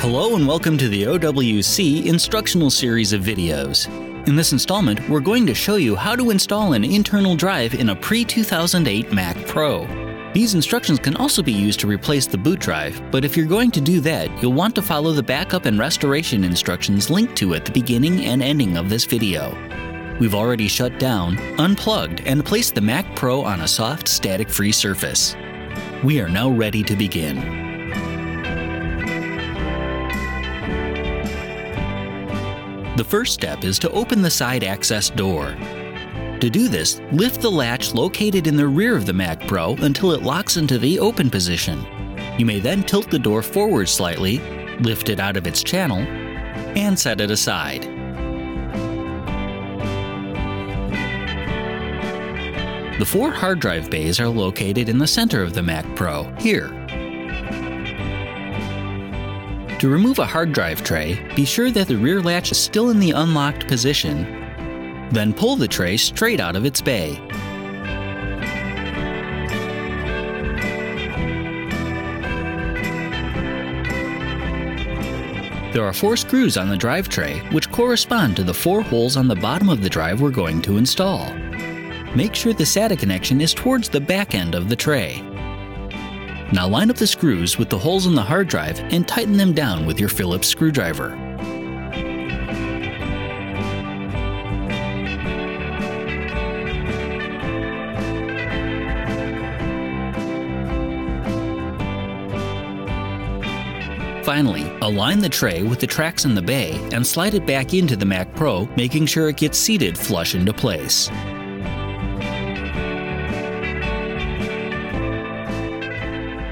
Hello and welcome to the OWC instructional series of videos. In this installment, we're going to show you how to install an internal drive in a pre-2008 Mac Pro. These instructions can also be used to replace the boot drive, but if you're going to do that, you'll want to follow the backup and restoration instructions linked to at the beginning and ending of this video. We've already shut down, unplugged, and placed the Mac Pro on a soft, static-free surface. We are now ready to begin. The first step is to open the side access door. To do this, lift the latch located in the rear of the Mac Pro until it locks into the open position. You may then tilt the door forward slightly, lift it out of its channel, and set it aside. The four hard drive bays are located in the center of the Mac Pro, here. To remove a hard drive tray, be sure that the rear latch is still in the unlocked position. Then pull the tray straight out of its bay. There are four screws on the drive tray, which correspond to the four holes on the bottom of the drive we're going to install. Make sure the SATA connection is towards the back end of the tray. Now line up the screws with the holes in the hard drive and tighten them down with your Phillips screwdriver. Finally, align the tray with the tracks in the bay and slide it back into the Mac Pro, making sure it gets seated flush into place.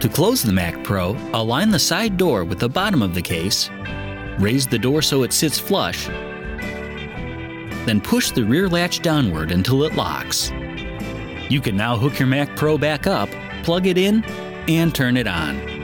To close the Mac Pro, align the side door with the bottom of the case, raise the door so it sits flush, then push the rear latch downward until it locks. You can now hook your Mac Pro back up, plug it in, and turn it on.